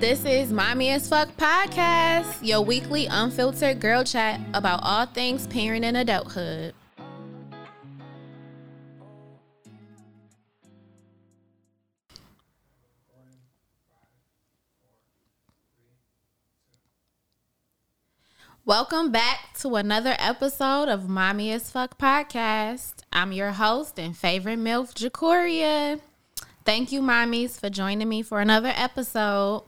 This is Mommy as Fuck Podcast, your weekly unfiltered girl chat about all things parent and adulthood. Welcome back to another episode of Mommy as Fuck Podcast. I'm your host and favorite MILF, Jacoria. Thank you, mommies, for joining me for another episode.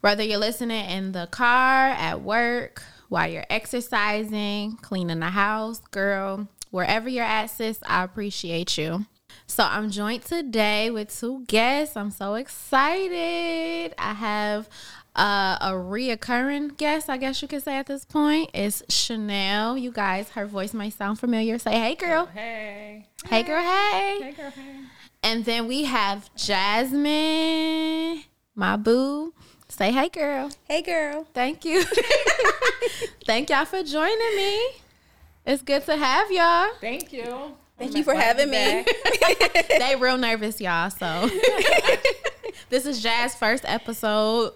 Whether you're listening in the car, at work, while you're exercising, cleaning the house, girl, wherever you're at, sis, I appreciate you. So I'm joined today with two guests. I'm so excited. I have uh, a reoccurring guest, I guess you could say at this point, is Chanel. You guys, her voice might sound familiar. Say, hey, girl. Hey. Hey, girl. Hey. Hey, girl. Hey. And then we have Jasmine, my boo. Say, hey, girl. Hey, girl. Thank you. Thank y'all for joining me. It's good to have y'all. Thank you. Thank you for having me. they real nervous, y'all. So this is Jazz' first episode.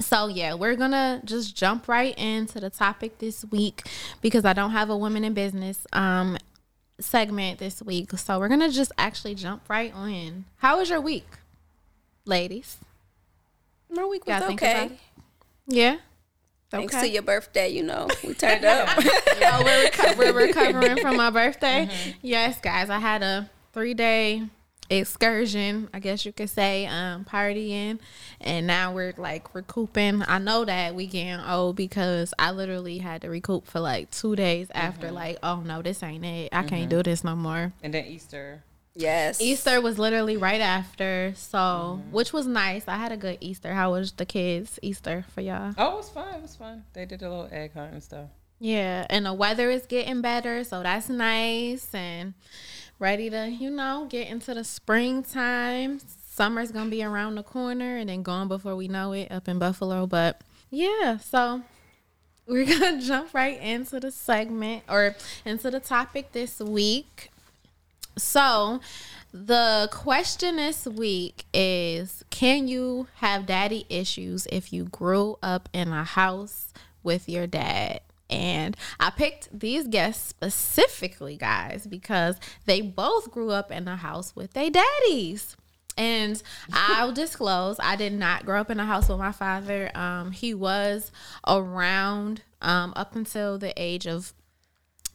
So yeah, we're gonna just jump right into the topic this week because I don't have a woman in business um segment this week. So we're gonna just actually jump right on. How was your week, ladies? My week was okay. Yeah. Thanks to your birthday, you know, we turned up. oh, we're, reco- we're recovering from my birthday. Mm-hmm. Yes, guys, I had a three day excursion, I guess you could say, um, partying, and now we're like recouping. I know that we getting old because I literally had to recoup for like two days after, mm-hmm. like, oh no, this ain't it. I can't mm-hmm. do this no more. And then Easter. yes. Easter was literally right after, so mm-hmm. which was nice. I had a good Easter. How was the kids' Easter for y'all? Oh, it was fun. It was fun. They did a little egg hunt and stuff. Yeah, and the weather is getting better, so that's nice and ready to, you know, get into the springtime. Summer's gonna be around the corner and then gone before we know it up in Buffalo. But yeah, so we're gonna jump right into the segment or into the topic this week. So, the question this week is Can you have daddy issues if you grew up in a house with your dad? And I picked these guests specifically, guys, because they both grew up in a house with their daddies. And I'll disclose, I did not grow up in a house with my father. Um, he was around um, up until the age of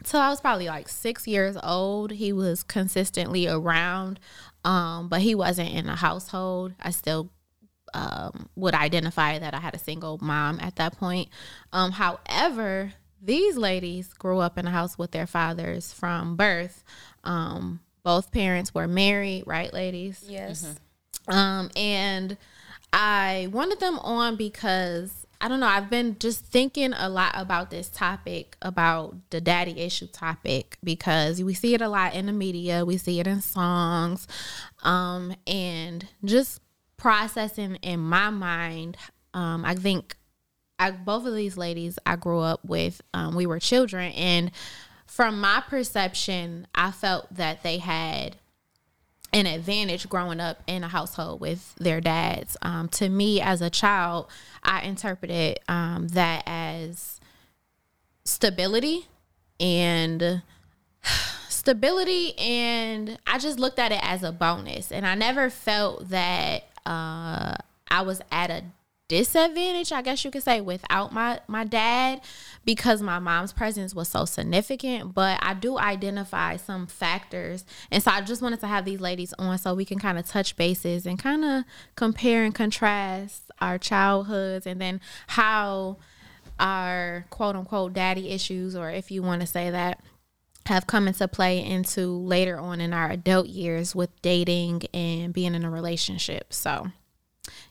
till I was probably like six years old. He was consistently around, um, but he wasn't in a household. I still um, would identify that I had a single mom at that point. Um, however, these ladies grew up in a house with their fathers from birth. Um, both parents were married, right, ladies? Yes. Um, and I wanted them on because I don't know, I've been just thinking a lot about this topic, about the daddy issue topic, because we see it a lot in the media, we see it in songs, um, and just processing in my mind, um, I think I, both of these ladies I grew up with, um, we were children, and from my perception, I felt that they had an advantage growing up in a household with their dads. Um, to me, as a child, I interpreted um, that as stability and stability, and I just looked at it as a bonus. And I never felt that uh, I was at a disadvantage, I guess you could say, without my my dad because my mom's presence was so significant. But I do identify some factors, and so I just wanted to have these ladies on so we can kind of touch bases and kind of compare and contrast our childhoods, and then how our quote unquote daddy issues, or if you want to say that. Have come into play into later on in our adult years with dating and being in a relationship. So,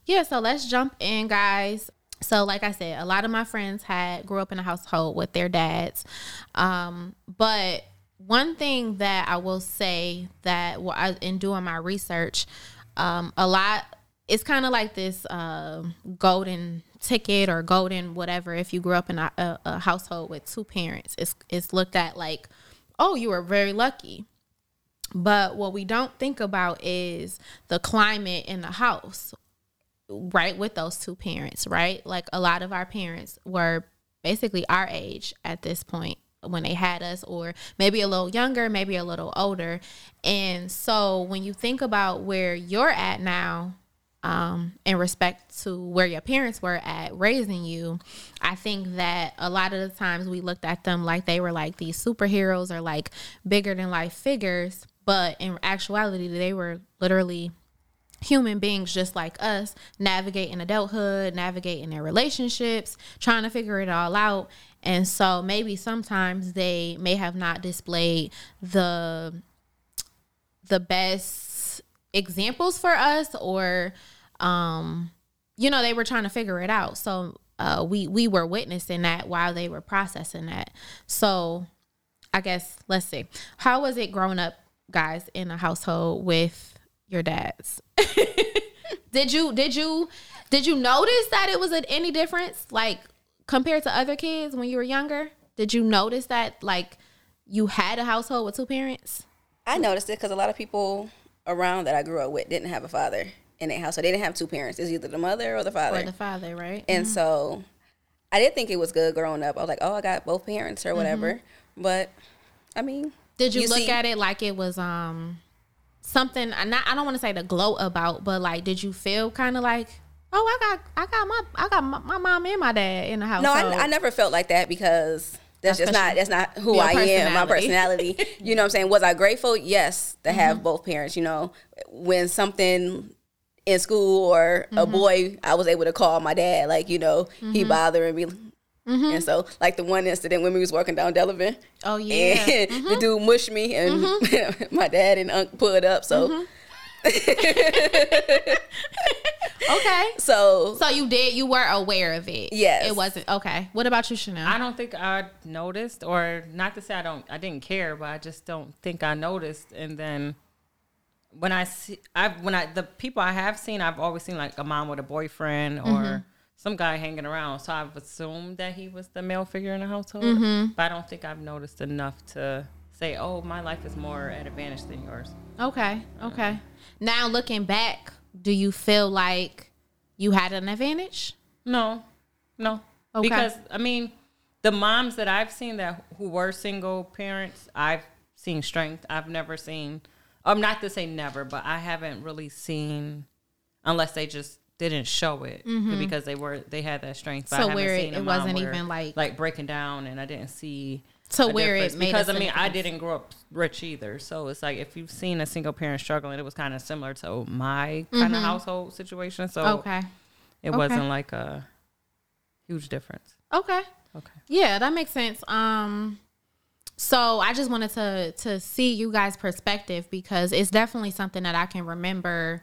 yeah, so let's jump in, guys. So, like I said, a lot of my friends had grew up in a household with their dads. Um, but one thing that I will say that well, I, in doing my research, um, a lot it's kind of like this uh, golden ticket or golden whatever. If you grew up in a, a, a household with two parents, it's it's looked at like, oh, you were very lucky. But what we don't think about is the climate in the house right with those two parents, right? Like a lot of our parents were basically our age at this point when they had us or maybe a little younger, maybe a little older. And so when you think about where you're at now, um, in respect to where your parents were at raising you, I think that a lot of the times we looked at them like they were like these superheroes or like bigger than life figures, but in actuality, they were literally human beings just like us navigating adulthood, navigating their relationships, trying to figure it all out. And so maybe sometimes they may have not displayed the the best examples for us or um you know they were trying to figure it out. So uh we we were witnessing that while they were processing that. So I guess let's see. How was it growing up guys in a household with your dads? did you did you did you notice that it was an, any difference like compared to other kids when you were younger? Did you notice that like you had a household with two parents? I noticed it because a lot of people around that I grew up with didn't have a father in their house, so they didn't have two parents. It's either the mother or the father. Or the father, right? And mm-hmm. so I did think it was good growing up. I was like, oh, I got both parents or whatever. Mm-hmm. But I mean, did you, you look see, at it like it was um something? I not I don't want to say to gloat about, but like, did you feel kind of like Oh, I got, I got my, I got my, my mom and my dad in the house. No, I, I never felt like that because that's just not that's not who I am. My personality. you know what I'm saying? Was I grateful? Yes, to have mm-hmm. both parents. You know, when something in school or mm-hmm. a boy, I was able to call my dad. Like you know, mm-hmm. he bothering me. Mm-hmm. And so, like the one incident when we was walking down Delavan. Oh yeah. And the mm-hmm. dude mushed me, and mm-hmm. my dad and Unc pulled up. So okay. So So you did you were aware of it. Yes. It wasn't okay. What about you, Chanel? I don't think I noticed or not to say I don't I didn't care, but I just don't think I noticed and then when I see I when I the people I have seen I've always seen like a mom with a boyfriend or mm-hmm. Some guy hanging around. So I've assumed that he was the male figure in the household. Mm-hmm. But I don't think I've noticed enough to say, "Oh, my life is more at advantage than yours." Okay. Okay. Now looking back, do you feel like you had an advantage? No, no. Okay. Because I mean, the moms that I've seen that who were single parents, I've seen strength. I've never seen. I'm um, not to say never, but I haven't really seen, unless they just didn't show it mm-hmm. because they were they had that strength. So where it, it wasn't even like like breaking down, and I didn't see so where it made because I mean I didn't grow up rich either, so it's like if you've seen a single parent struggling, it was kind of similar to my kind of mm-hmm. household situation. So okay, it okay. wasn't like a huge difference. Okay. Okay. Yeah, that makes sense. Um, so I just wanted to to see you guys' perspective because it's definitely something that I can remember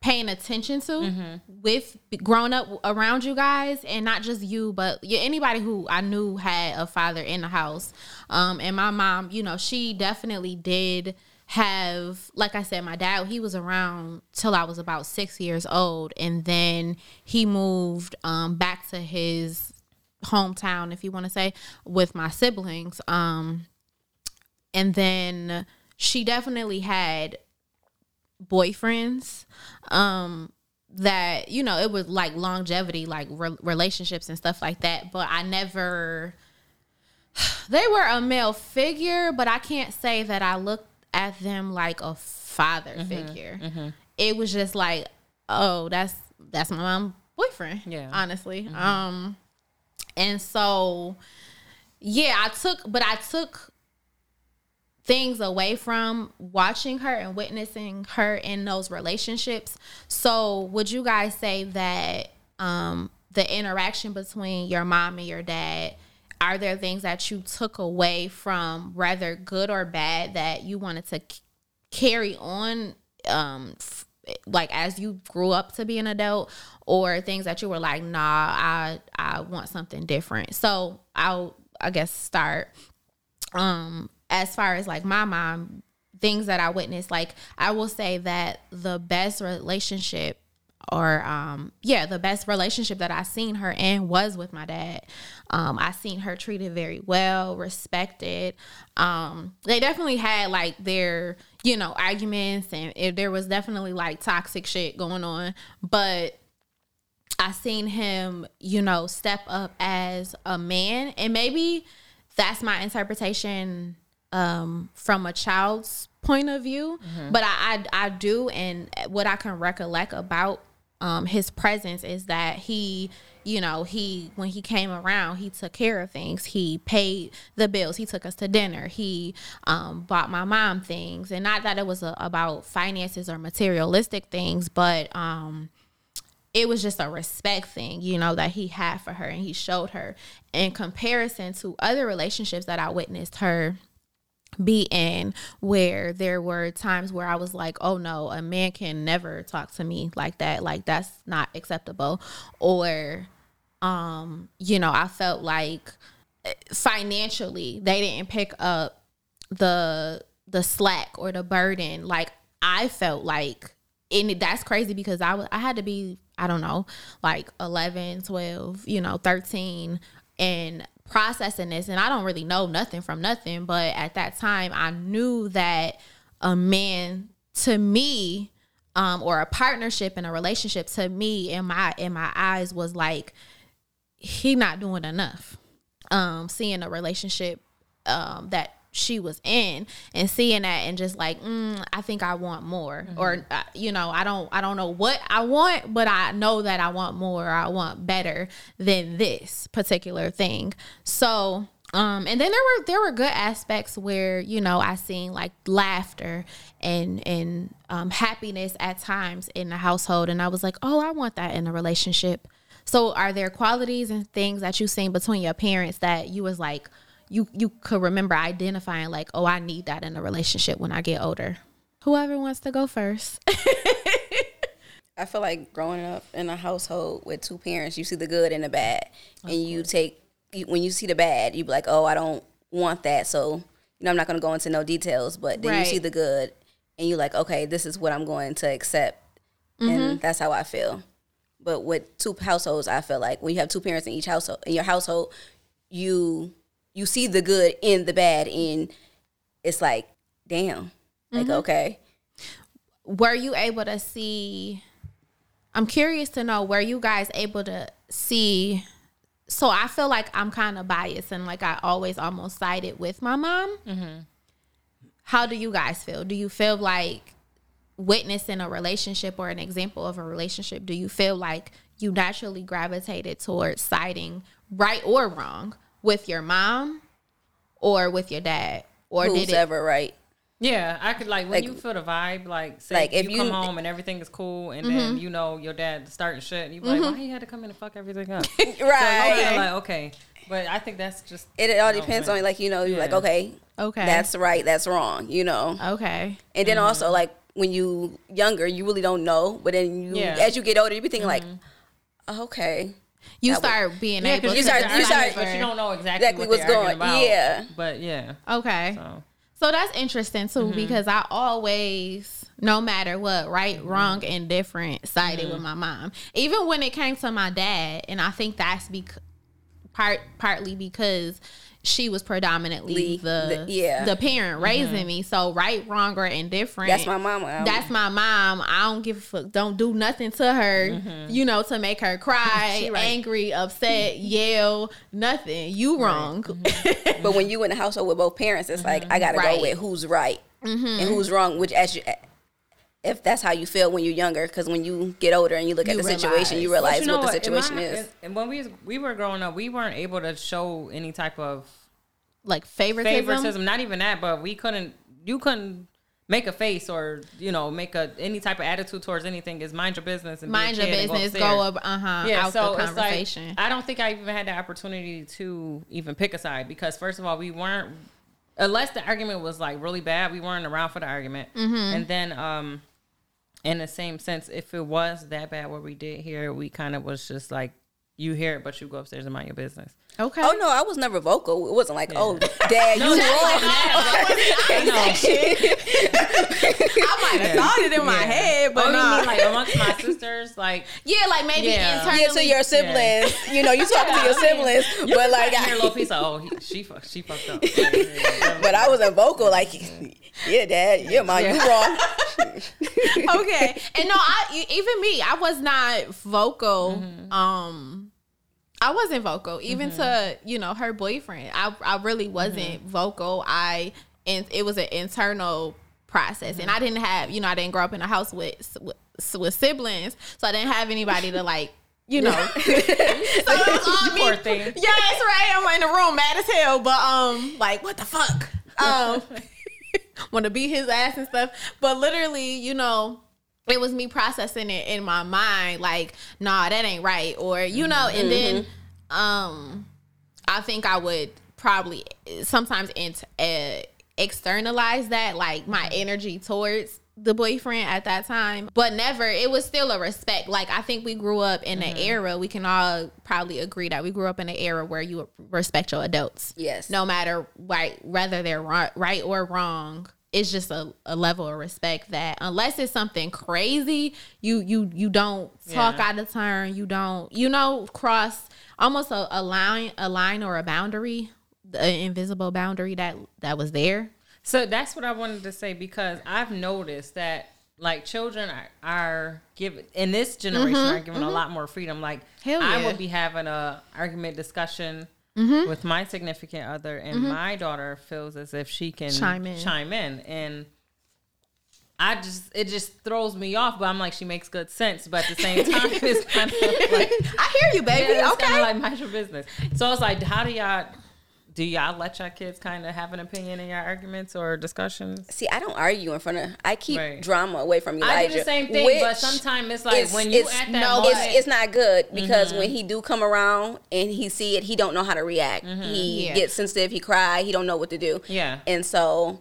paying attention to mm-hmm. with growing up around you guys and not just you but anybody who i knew had a father in the house. Um, and my mom you know she definitely did have like i said my dad he was around till i was about six years old. And then he moved um, back to his hometown if you want to say with my siblings. Um, and then she definitely had boyfriends um that you know it was like longevity like re- relationships and stuff like that but i never they were a male figure but i can't say that i looked at them like a father mm-hmm, figure mm-hmm. it was just like oh that's that's my mom boyfriend yeah honestly mm-hmm. um and so yeah i took but i took things away from watching her and witnessing her in those relationships. So, would you guys say that um, the interaction between your mom and your dad? Are there things that you took away from, rather good or bad, that you wanted to c- carry on, um, f- like as you grew up to be an adult, or things that you were like, nah, I I want something different. So I'll I guess start. Um, as far as like my mom, things that I witnessed, like I will say that the best relationship or um yeah the best relationship that i seen her in was with my dad. Um i seen her treated very well respected. Um they definitely had like their you know arguments and it, there was definitely like toxic shit going on. But I seen him, you know, step up as a man, and maybe that's my interpretation um, from a child's point of view. Mm-hmm. But I, I, I do, and what I can recollect about um, his presence is that he you know he when he came around he took care of things he paid the bills he took us to dinner he um, bought my mom things and not that it was a, about finances or materialistic things but um, it was just a respect thing, you know, that he had for her and he showed her in comparison to other relationships that I witnessed her be in where there were times where I was like, oh no, a man can never talk to me like that. Like that's not acceptable. Or, um, you know, I felt like eh, financially they didn't pick up the the slack or the burden like I felt like and that's crazy because I was I had to be I don't know, like 11, 12, you know, 13 and processing this and I don't really know nothing from nothing, but at that time I knew that a man to me um or a partnership and a relationship to me in my in my eyes was like he not doing enough. Um seeing a relationship um that she was in and seeing that and just like mm, i think i want more. Mm-hmm. or uh, you know i don't i don't know what i want but i know that i want more i want better than this particular thing. So um and then there were there were good aspects where you know i seen like laughter and and um, happiness at times in the household. And i was like oh i want that in a relationship. So are there qualities and things that you seen between your parents that you was like you you could remember identifying like, oh, I need that in a relationship when I get older. Whoever wants to go first. I feel like growing up in a household with two parents, you see the good and the bad, of and course. you take when you see the bad, you be like, oh, I don't want that. So you know, I'm not going to go into no details, but then right. you see the good, and you're like, okay, this is what I'm going to accept, mm-hmm. and that's how I feel. But with two households, I feel like when you have two parents in each household, in your household, you you see the good in the bad and it's like damn. Like mm-hmm. okay. Were you able to see i'm curious to know were you guys able to see so i feel like i'm kind of biased and like i always almost sided with my mom. Mm-hmm. how do you guys feel? Do you feel like witnessing a relationship or an example of a relationship do you feel like you naturally gravitated towards siding right or wrong with your mom or with your dad or Who's did it ever right? Yeah, I could like when like, you feel the vibe, like say like if you, you come home and everything is cool, and mm-hmm. then you know your dad starting shit, and you be mm-hmm. like, why he had to come in and fuck everything up? right? So okay, like okay, but I think that's just it. It all depends on like you know you're yeah. like okay, okay, that's right, that's wrong, you know. Okay, and then mm-hmm. also like when you younger, you really don't know, but then you yeah. as you get older, you be thinking like, mm-hmm. okay, you start being yeah, able. You start. You start. But you don't know exactly, exactly what what's going. About, yeah. But yeah. Okay. So. so that's interesting too mm-hmm. because I always, no matter what, right, mm-hmm. wrong, and different, sided mm-hmm. with my mom. Even when it came to my dad, and I think that's because part partly because she was predominantly the, the, yeah the parent mm-hmm. raising mm-hmm. me. So right, wrong, or indifferent. That's my mama. That's my mom. I don't give a fuck. Don't do nothing to her. Mm-hmm. You know, to make her cry, right. angry, upset, yell, nothing. You wrong. Right. Mm-hmm. but when you in the household with both parents, it's like I gotta right. go with who's right mm-hmm. and who's wrong. Which as you if that's how you feel when you're younger because when you get older and you look you at the realize. situation you realize you know what, what the situation my, is and when we we were growing up we weren't able to show any type of like favoritism favoritism not even that but we couldn't you couldn't make a face or you know make a any type of attitude towards anything is mind your business and mind your business go, go up uh-huh yeah out so the conversation. Like, i don't think i even had the opportunity to even pick a side because first of all we weren't unless the argument was like really bad we weren't around for the argument mm-hmm. and then um in the same sense, if it was that bad what we did here, we kind of was just like, you hear it, but you go upstairs and mind your business. Okay. Oh no, I was never vocal. It wasn't like, oh, yeah. oh, dad, no, you wrong. I might have thought it in yeah. my head, but oh, no. mean like amongst my sisters, like yeah, like maybe yeah. internally. Yeah, to your siblings. Yeah. You know, you talking to your siblings, you but like I hear a little piece of oh, he, she she fucked up. but I wasn't vocal. Like yeah, dad. Yeah, mom, yeah. you wrong. okay. And no, I even me, I was not vocal. Mm-hmm. Um I wasn't vocal, even mm-hmm. to you know her boyfriend. I I really wasn't mm-hmm. vocal. I and it was an internal process, and I didn't have you know I didn't grow up in a house with with, with siblings, so I didn't have anybody to like you know. so it's all me. Poor thing. Yeah, that's right. I'm in the room mad as hell, but um, like what the fuck? Um, want to beat his ass and stuff. But literally, you know, it was me processing it in my mind, like, nah, that ain't right, or you know, and mm-hmm. then um, I think I would probably sometimes int- uh, externalize that, like my energy towards the boyfriend at that time, but never. It was still a respect. Like I think we grew up in mm-hmm. an era. We can all probably agree that we grew up in an era where you respect your adults. Yes. No matter right, whether they're right or wrong. It's just a, a level of respect that unless it's something crazy, you you you don't talk yeah. out of turn. You don't you know cross almost a, a line a line or a boundary, the invisible boundary that that was there so that's what I wanted to say because I've noticed that like children are, are given in this generation mm-hmm, are given mm-hmm. a lot more freedom. Like yeah. I would be having a argument discussion mm-hmm. with my significant other, and mm-hmm. my daughter feels as if she can chime in, chime in, and. I just it just throws me off, but I'm like she makes good sense, but at the same time it's kind of like I hear you, baby. Yeah, okay, kind of like mind your business. So it's like, how do y'all do y'all let your kids kind of have an opinion in your arguments or discussions? See, I don't argue in front of. I keep right. drama away from Elijah. I do the same thing, but sometimes it's like when you at that no, moment, it's, it's not good because mm-hmm. when he do come around and he see it, he don't know how to react. Mm-hmm. He yeah. gets sensitive. He cry. He don't know what to do. Yeah, and so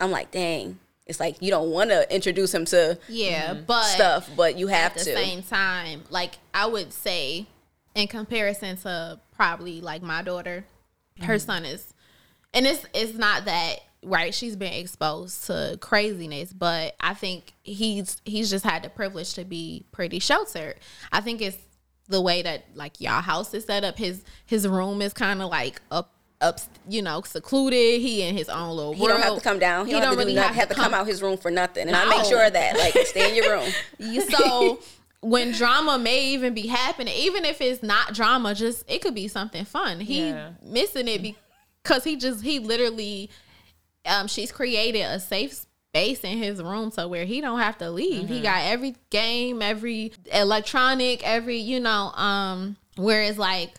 I'm like, dang. It's like you don't want to introduce him to yeah, mm-hmm. but stuff, but you have at to. At the same time, like I would say, in comparison to probably like my daughter, her mm-hmm. son is and it's it's not that right she's been exposed to craziness but i think he's he's just had the privilege to be pretty sheltered i think it's the way that like y'all house is set up his his room is kind of like up up you know secluded he in his own little world. he don't have to come down he, he don't, don't really have, have, to come, come out his room for nothing and no. i make sure that like stay in your room so when drama may even be happening even if it's not drama just it could be something fun he yeah. missing it because he just he literally um she's created a safe space in his room so where he don't have to leave. Mm-hmm. He got every game, every electronic, every, you know, um whereas like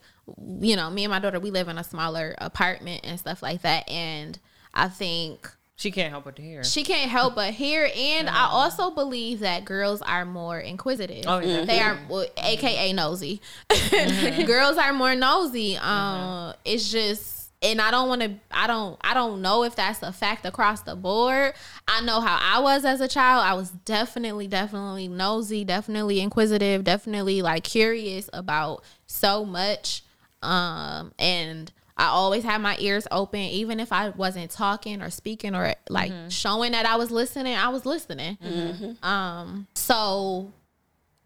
you know, me and my daughter we live in a smaller apartment and stuff like that and I think she can't help but hear. She can't help but hear, and. I also believe that girls are more inquisitive. Oh, yeah. They are, well, AKA nosy. Mm-hmm. girls are more nosy. Um, mm-hmm. it's just and I don't want to I don't I don't know if that's a fact across the board. I know how I was as a child. I was definitely definitely nosy, definitely inquisitive, definitely like curious about so much um and I always had my ears open even if I wasn't talking or speaking or like mm-hmm. showing that I was listening, I was listening. Mm-hmm. Um so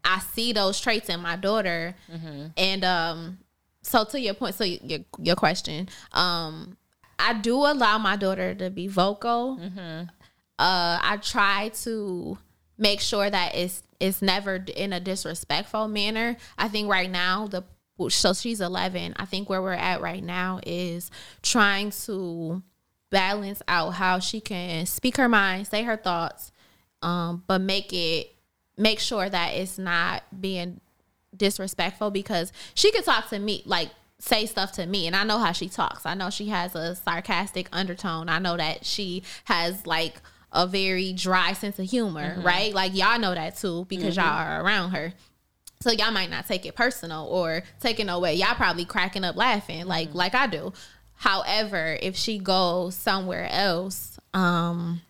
I see those traits in my daughter mm-hmm. and um so to your point, so your your question, um, I do allow my daughter to be vocal. Mm-hmm. Uh, I try to make sure that it's it's never in a disrespectful manner. I think right now the so she's 11. I think where we're at right now is trying to balance out how she can speak her mind, say her thoughts, um, but make it make sure that it's not being disrespectful because she could talk to me like say stuff to me and I know how she talks. I know she has a sarcastic undertone. I know that she has like a very dry sense of humor, mm-hmm. right? Like y'all know that too because mm-hmm. y'all are around her. So y'all might not take it personal or taking away. Y'all probably cracking up laughing like mm-hmm. like I do. However, if she goes somewhere else, um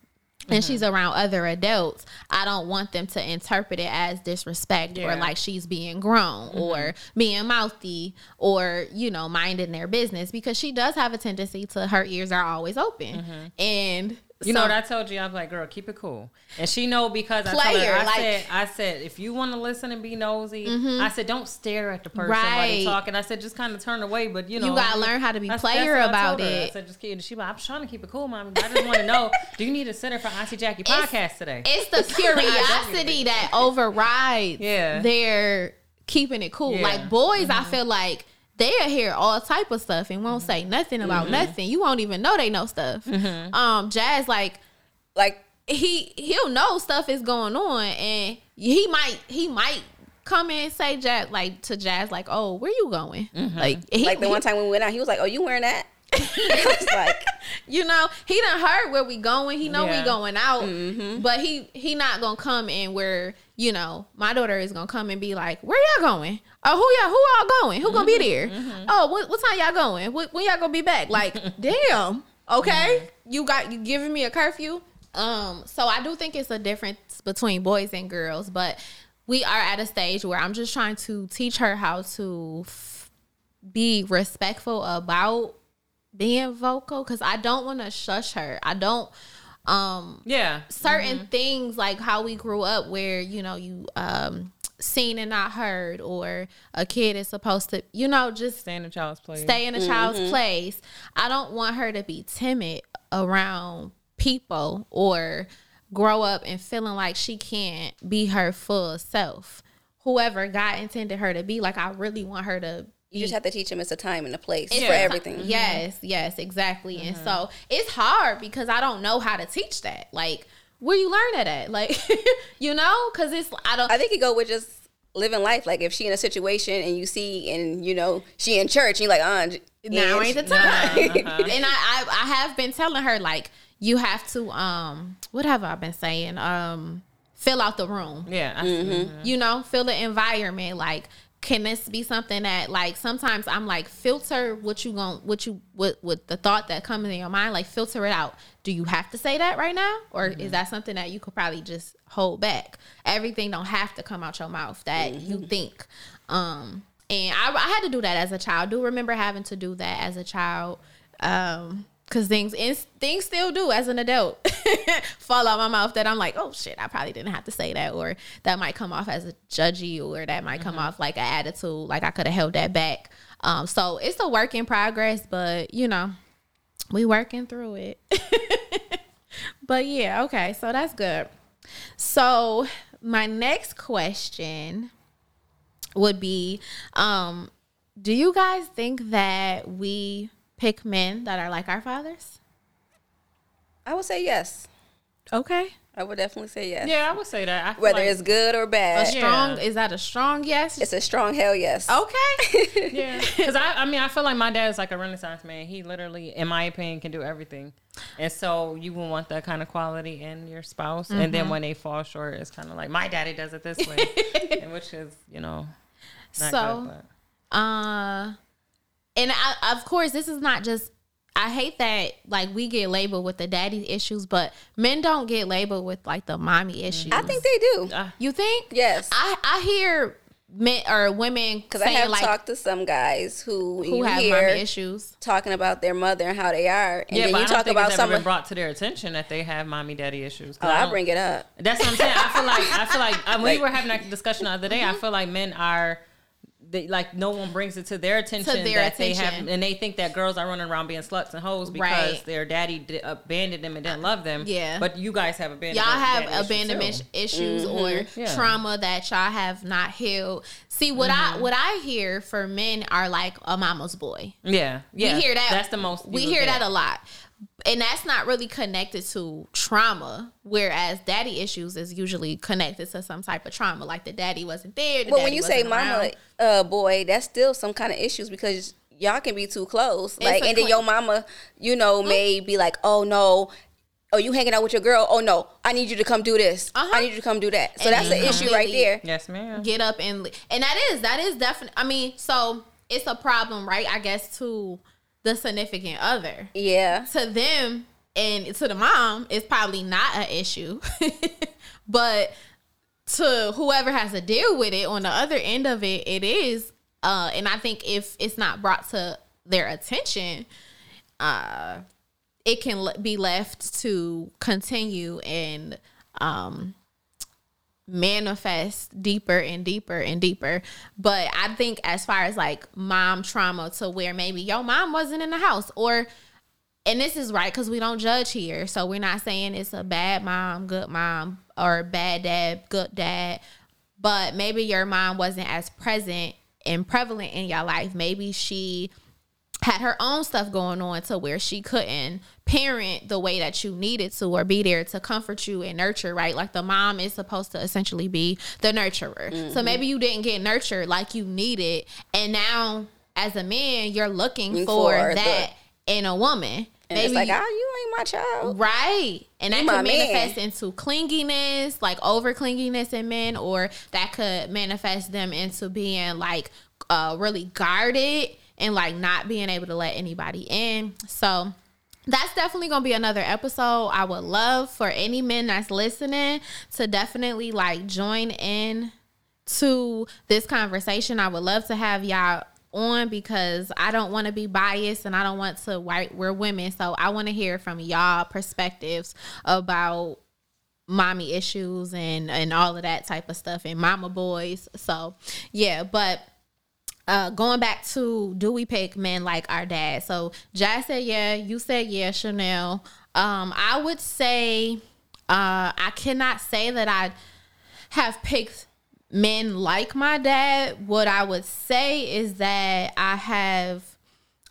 and mm-hmm. she's around other adults, I don't want them to interpret it as disrespect yeah. or like she's being grown mm-hmm. or being mouthy or, you know, minding their business because she does have a tendency to her ears are always open. Mm-hmm. And You know what I told you? I was like, girl, keep it cool. And she know because I told her, I like, said, I said, if you want to listen and be nosy, mm-hmm. I said, don't stare at the person right. while they talking. I said, just kind of turn away. But you know, you gotta learn how to be that's, player about it. I said, just keep. She, like, I'm trying to keep it cool, mom. I just want to know, do you need a center for Auntie Jackie podcast it's, today? It's the curiosity that overrides. Yeah, their keeping it cool. Yeah. Like boys, mm-hmm. I feel like they'll hear all type of stuff and won't say nothing about mm-hmm. nothing. You won't even know they know stuff. Mm-hmm. Um, Jazz like like he he'll know stuff is going on and he might he might come in and say Jazz like to Jazz like, oh, where you going? Mm-hmm. Like he, like the one time we went out, he was like, oh, you wearing that? like, you know, he done heard where we going. He know yeah. we going out, mm-hmm. but he he not gonna come in where you know my daughter is gonna come and be like, where y'all going? Oh, who y'all who y'all going? Who gonna be mm-hmm. there? Mm-hmm. Oh, what, what time y'all going? When, when y'all gonna be back? Like, damn. Okay, you got you giving me a curfew. Um, so I do think it's a difference between boys and girls, but we are at a stage where I'm just trying to teach her how to f- be respectful about being vocal because I don't want to shush her. I don't um yeah certain mm-hmm. things like how we grew up where you know you um seen and not heard or a kid is supposed to you know just stay in a child's place stay in a mm-hmm. child's place i don't want her to be timid around people or grow up and feeling like she can't be her full self whoever god intended her to be like i really want her to you just have to teach them it's a time and a place it's for everything. Yes, yes, exactly. Mm-hmm. And so it's hard because I don't know how to teach that. Like, where you learn it at? Like, you know, because it's I don't. I think it go with just living life. Like if she in a situation and you see and you know she in church, and you're like, uh, now ain't the time. Uh-huh. and I, I I have been telling her like you have to um what have I been saying um fill out the room. Yeah. Mm-hmm. You know, fill the environment. Like can this be something that like sometimes I'm like filter what you going what you with with the thought that comes in your mind like filter it out. Do you have to say that right now or mm-hmm. is that something that you could probably just hold back? Everything don't have to come out your mouth that mm-hmm. you think. Um and I, I had to do that as a child. I do remember having to do that as a child. Um because things things still do as an adult fall out my mouth that I'm like, oh shit, I probably didn't have to say that, or that might come off as a judgy, or that might come mm-hmm. off like an attitude, like I could have held that back. Um, so it's a work in progress, but you know, we working through it. but yeah, okay, so that's good. So my next question would be, um, do you guys think that we pick men that are like our fathers? I would say yes. Okay. I would definitely say yes. Yeah, I would say that. Whether like it's good or bad. A strong yeah. is that a strong yes? It's a strong hell yes. Okay. yeah. Because I, I mean, I feel like my dad is like a Renaissance man. He literally, in my opinion, can do everything, and so you will want that kind of quality in your spouse. Mm-hmm. And then mm-hmm. when they fall short, it's kind of like my daddy does it this way, which is you know. so, good, uh, and I, of course, this is not just. I hate that like we get labeled with the daddy issues, but men don't get labeled with like the mommy issues. I think they do. Uh, you think? Yes. I I hear men or women because I have like, talked to some guys who who have mommy issues talking about their mother and how they are, and yeah, then you talk about some brought to their attention that they have mommy daddy issues. Oh, I, I bring it up. That's what I'm saying. I feel like I feel like um, like, we were having that discussion the other day. I feel like men are they like no one brings it to their attention to their that attention. they have and they think that girls are running around being sluts and hoes because right. their daddy did, abandoned them and didn't love them. Yeah, but you guys have abandoned. Y'all have abandonment issues, mm-hmm. or yeah. trauma that y'all have not healed. See what mm-hmm. I what I hear for men are like a mama's boy. Yeah, yeah. We hear that. That's the most. We hear that a lot and that's not really connected to trauma whereas daddy issues is usually connected to some type of trauma like the daddy wasn't there the well when you say mama uh, boy that's still some kind of issues because y'all can be too close. It's like and then your mama you know mm-hmm. may be like oh no. Oh you hanging out with your girl? Oh no. I need you to come do this. Uh-huh. i need you to come do that. So and that's the issue right there. Yes ma'am. get up and and that is that is definitely i mean so it's a problem right i guess to the significant other. Yeah. To them and to the mom, it's probably not an issue. but to whoever has to deal with it on the other end of it, it is. Uh, and I think if it's not brought to their attention, uh, it can be left to continue and um manifest deeper and deeper and deeper. But I think as far as like mom trauma to where maybe your mom wasn't in the house or and this is right because we don't judge here. So we're not saying it's a bad mom, good mom, or bad dad, good dad. But maybe your mom wasn't as present and prevalent in your life. Maybe she had her own stuff going on to where she couldn't parent the way that you needed to or be there to comfort you and nurture, right? Like the mom is supposed to essentially be the nurturer. Mm-hmm. So maybe you didn't get nurtured like you needed. And now as a man, you're looking for, for that the, in a woman. And maybe, it's like, oh, you ain't my child. Right. And that could manifest man. into clinginess, like over clinginess in men, or that could manifest them into being like uh, really guarded and like not being able to let anybody in. So that's definitely gonna be another episode. I would love for any men that's listening to definitely like join in to this conversation. I would love to have y'all on because I don't want to be biased and I don't want to white we're women. So I want to hear from y'all perspectives about mommy issues and and all of that type of stuff and mama boys. So yeah, but uh, going back to do we pick men like our dad? So Jazz said yeah, you said yeah, Chanel. Um, I would say uh, I cannot say that I have picked men like my dad. What I would say is that I have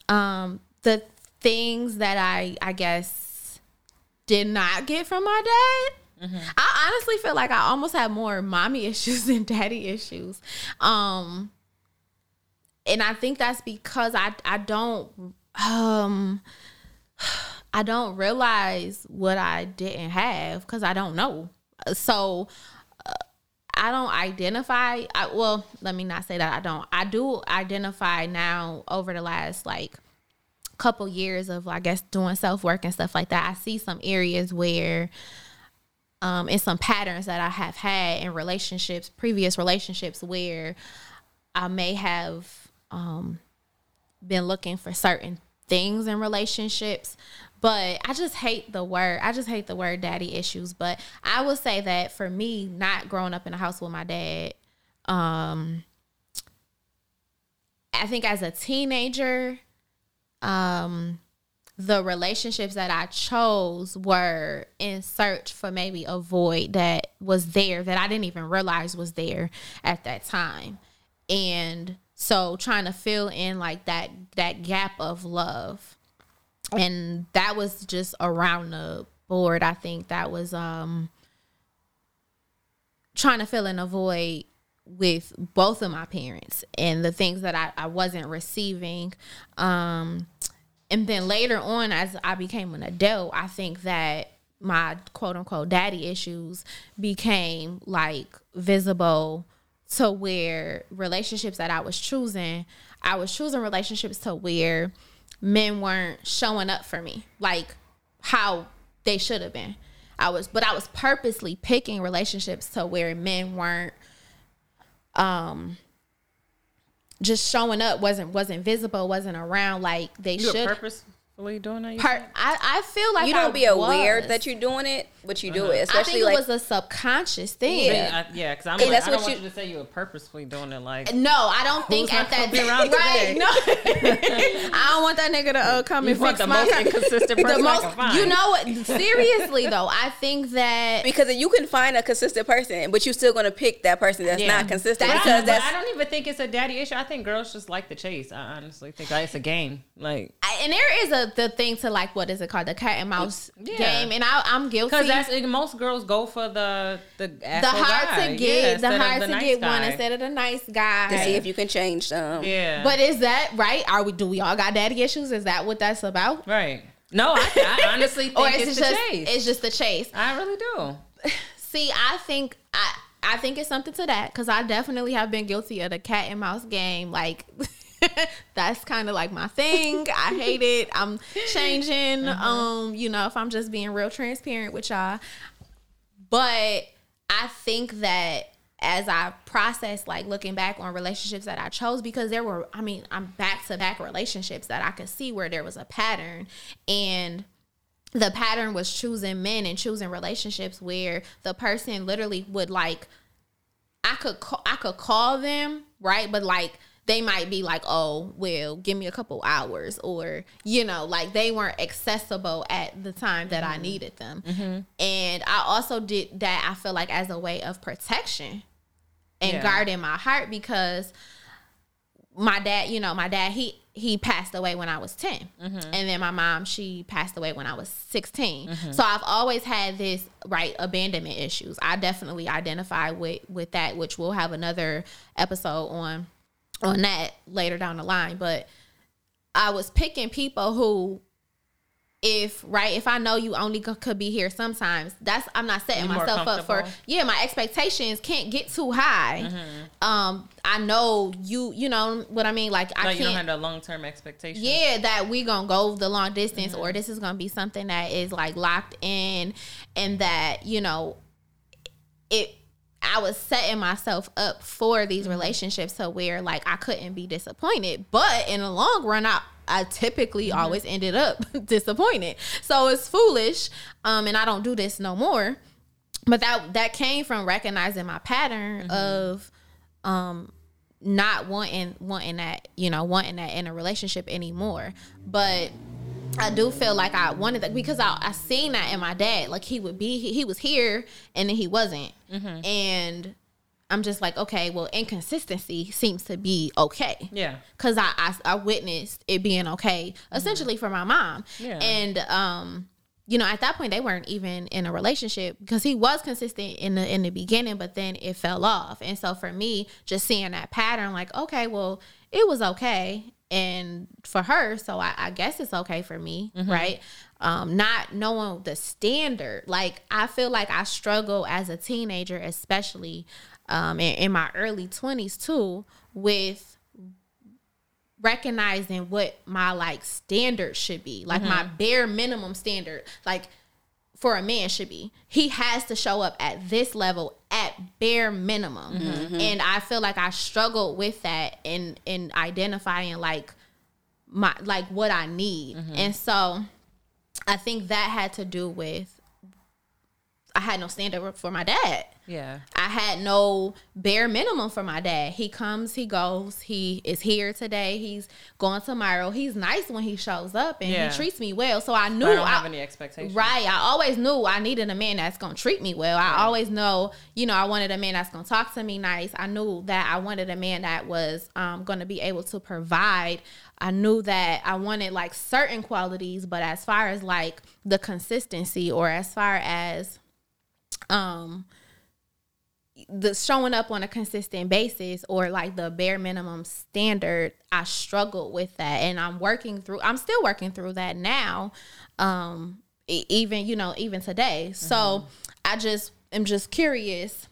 um, the things that I I guess did not get from my dad. Mm-hmm. I honestly feel like I almost have more mommy issues than daddy issues. Um, and I think that's because I I don't um I don't realize what I didn't have because I don't know. So uh, I don't identify. I, well, let me not say that I don't. I do identify now over the last like couple years of I guess doing self work and stuff like that. I see some areas where um and some patterns that I have had in relationships, previous relationships where I may have um, been looking for certain things in relationships but I just hate the word. I just hate the word daddy issues. But I would say that for me, not growing up in a house with my dad, um, I think as a teenager, um, the relationships that I chose were in search for maybe a void that was there that I didn't even realize was there at that time. And so trying to fill in like that that gap of love. And that was just around the board. I think that was um trying to fill in a void with both of my parents and the things that I, I wasn't receiving. Um and then later on as I became an adult, I think that my quote unquote daddy issues became like visible to where relationships that I was choosing, I was choosing relationships to where men weren't showing up for me like how they should have been. I was but I was purposely picking relationships to where men weren't um just showing up wasn't wasn't visible, wasn't around like they you should. Purpose you doing that? I, I feel like you don't I be aware was. that you're doing it, but you do uh-huh. it. Especially I think like, it was a subconscious thing. Yeah, yeah. Because I'm like, that's I don't want you, you to say you were purposefully doing it. Like, no, I don't think at that around right. No, I don't want that nigga to uh, come you and fix the my most inconsistent person. The most, you know what? Seriously though, I think that because you can find a consistent person, but you're still going to pick that person that's yeah. not consistent. That, because that's, I don't even think it's a daddy issue. I think girls just like the chase. I honestly think it's a game. Like, I, and there is a the thing to like what is it called the cat and mouse yeah. game, and I, am guilty because that's most girls go for the the the hard guy. to get yeah, the hard the to nice get guy. one instead of the nice guy to see if you can change them. Yeah, but is that right? Are we do we all got daddy issues? Is that what that's about? Right. No, I, I honestly think or it's, it's just, chase. It's just the chase. I really do. See, I think I I think it's something to that because I definitely have been guilty of the cat and mouse game. Like that's kind of like my thing. I hate it. I'm changing. Uh-huh. Um, you know, if I'm just being real transparent with y'all. But I think that as I process like looking back on relationships that I chose because there were I mean, I'm back to back relationships that I could see where there was a pattern and the pattern was choosing men and choosing relationships where the person literally would like I could call, I could call them, right? But like they might be like, "Oh, well, give me a couple hours," or you know, like they weren't accessible at the time that mm-hmm. I needed them. Mm-hmm. And I also did that. I feel like as a way of protection and yeah. guarding my heart because my dad, you know, my dad he he passed away when I was 10. Mm-hmm. And then my mom, she passed away when I was 16. Mm-hmm. So I've always had this right abandonment issues. I definitely identify with with that, which we'll have another episode on on that later down the line, but I was picking people who if right if i know you only could be here sometimes that's i'm not setting You're myself up for yeah my expectations can't get too high mm-hmm. um i know you you know what i mean like no, i can't you don't have a long-term expectation yeah that we gonna go the long distance mm-hmm. or this is gonna be something that is like locked in and that you know it I was setting myself up for these mm-hmm. relationships to where like I couldn't be disappointed. But in the long run, I I typically mm-hmm. always ended up disappointed. So it's foolish. Um, and I don't do this no more. But that that came from recognizing my pattern mm-hmm. of um not wanting wanting that, you know, wanting that in a relationship anymore. But I do feel like I wanted that because I, I seen that in my dad. Like he would be, he, he was here and then he wasn't. Mm-hmm. And I'm just like, okay, well, inconsistency seems to be okay. Yeah. Cause I, I, I witnessed it being okay, mm-hmm. essentially for my mom. Yeah. And um, you know, at that point they weren't even in a relationship because he was consistent in the in the beginning, but then it fell off. And so for me, just seeing that pattern, like, okay, well, it was okay. And for her, so I, I guess it's okay for me, mm-hmm. right? Um, not knowing the standard. Like I feel like I struggle as a teenager, especially um, in, in my early 20s too with recognizing what my like standard should be like mm-hmm. my bare minimum standard like for a man should be he has to show up at this level at bare minimum mm-hmm. and i feel like i struggled with that in in identifying like my like what i need mm-hmm. and so i think that had to do with i had no standard for my dad yeah. I had no bare minimum for my dad. He comes, he goes, he is here today, he's going tomorrow. He's nice when he shows up and yeah. he treats me well. So I knew I don't have any expectations. Right. I always knew I needed a man that's gonna treat me well. I always know, you know, I wanted a man that's gonna talk to me nice. I knew that I wanted a man that was um, gonna be able to provide I knew that I wanted like certain qualities, but as far as like the consistency or as far as um the showing up on a consistent basis or like the bare minimum standard i struggled with that. And i'm working through i'm still working through that now um even you know even today. Mm-hmm. so i just am just curious.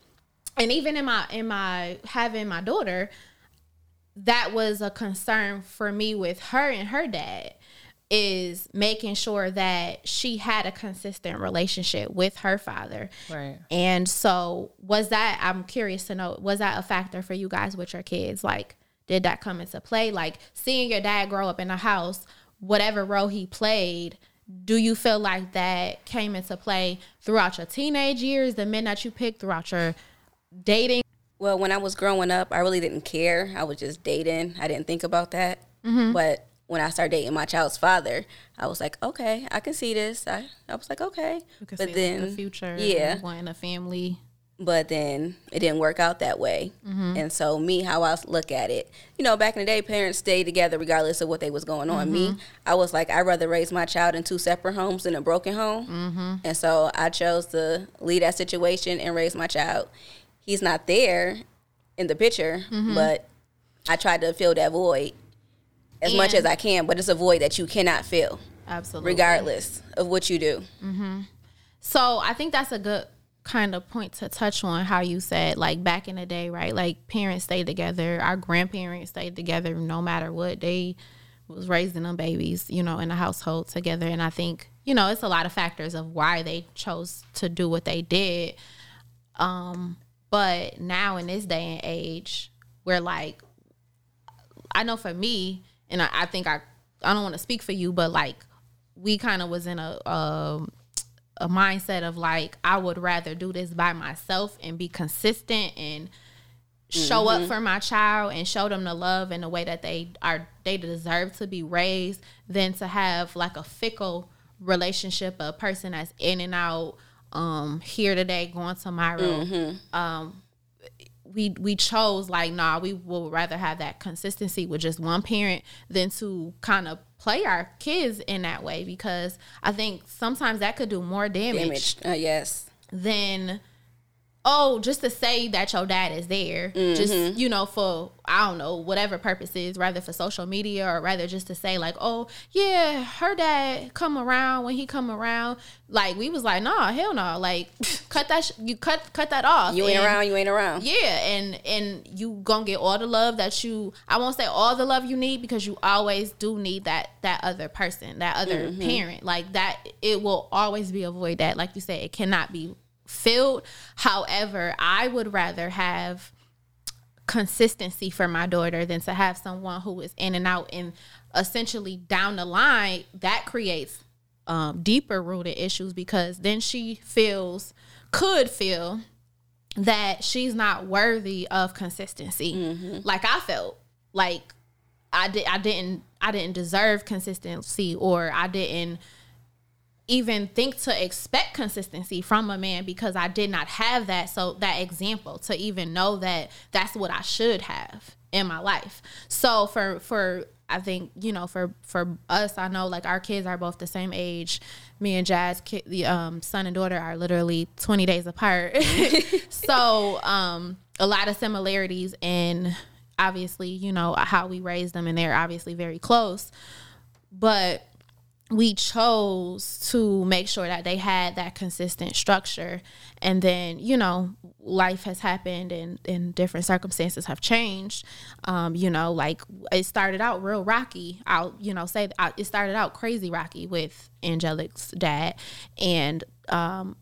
And even in my in my having my daughter that was a concern for me with her and her dad is making sure that she had a consistent relationship with her father. Right. And so was that I'm curious to know was that a factor for you guys with your kids? Like did that come into play? Like seeing your dad grow up in a house, whatever role he played, do you feel like that came into play throughout your teenage years, the men that you picked throughout your dating? Well, when I was growing up, I really didn't care. I was just dating. I didn't think about that. Mm-hmm. But when I started dating my child's father, I was like, okay, I can see this. I, I was like, okay. but then the future, yeah, wanting a family. But then it didn't work out that way. Mm-hmm. And so me, how I look at it, you know, back in the day, parents stayed together regardless of what they was going on. Mm-hmm. Me, I was like, I'd rather raise my child in two separate homes than a broken home. Mm-hmm. And so I chose to leave that situation and raise my child. He's not there in the picture, mm-hmm. but I tried to fill that void as and much as I can, but it's a void that you cannot fill. Absolutely. Regardless of what you do. Mm-hmm. So I think that's a good kind of point to touch on how you said like back in the day, right? Like parents stayed together, our grandparents stayed together no matter what. They was raising them babies, you know, in a household together. And I think, you know, it's a lot of factors of why they chose to do what they did. Um, but now in this day and age, we're like I know for me, and I, I think I I don't want to speak for you, but like we kind of was in a um a mindset of like I would rather do this by myself and be consistent and show mm-hmm. up for my child and show them the love in the way that they are they deserve to be raised than to have like a fickle relationship a person that's in and out um here today going tomorrow mm-hmm. um we we chose like nah we would rather have that consistency with just one parent than to kind of play our kids in that way because I think sometimes that could do more damage. damage. Uh, yes. Than oh, just to say that your dad is there, mm-hmm. just you know, for I don't know whatever purposes, rather for social media or rather just to say like, oh yeah, her dad come around when he come around. Like we was like, nah, hell no, like cut that, sh- you cut cut that off. You ain't and, around, you ain't around. Yeah, and and you gonna get all the love that you. I won't say all the love you need because you always do need that that other person, that other mm-hmm. parent. Like that, it will always be a void that, like you said, it cannot be filled. However, I would rather have consistency for my daughter than to have someone who is in and out and essentially down the line that creates um, deeper rooted issues because then she feels could feel that she's not worthy of consistency mm-hmm. like i felt like i did i didn't i didn't deserve consistency or i didn't even think to expect consistency from a man because I did not have that. So that example to even know that that's what I should have in my life. So for for I think you know for for us, I know like our kids are both the same age. Me and Jazz, the um, son and daughter, are literally twenty days apart. so um, a lot of similarities in obviously you know how we raised them, and they're obviously very close. But we chose to make sure that they had that consistent structure. And then you know life has happened and, and different circumstances have changed. Um, you know like it started out real rocky. I'll you know say it started out crazy rocky with angelic's dad. And um,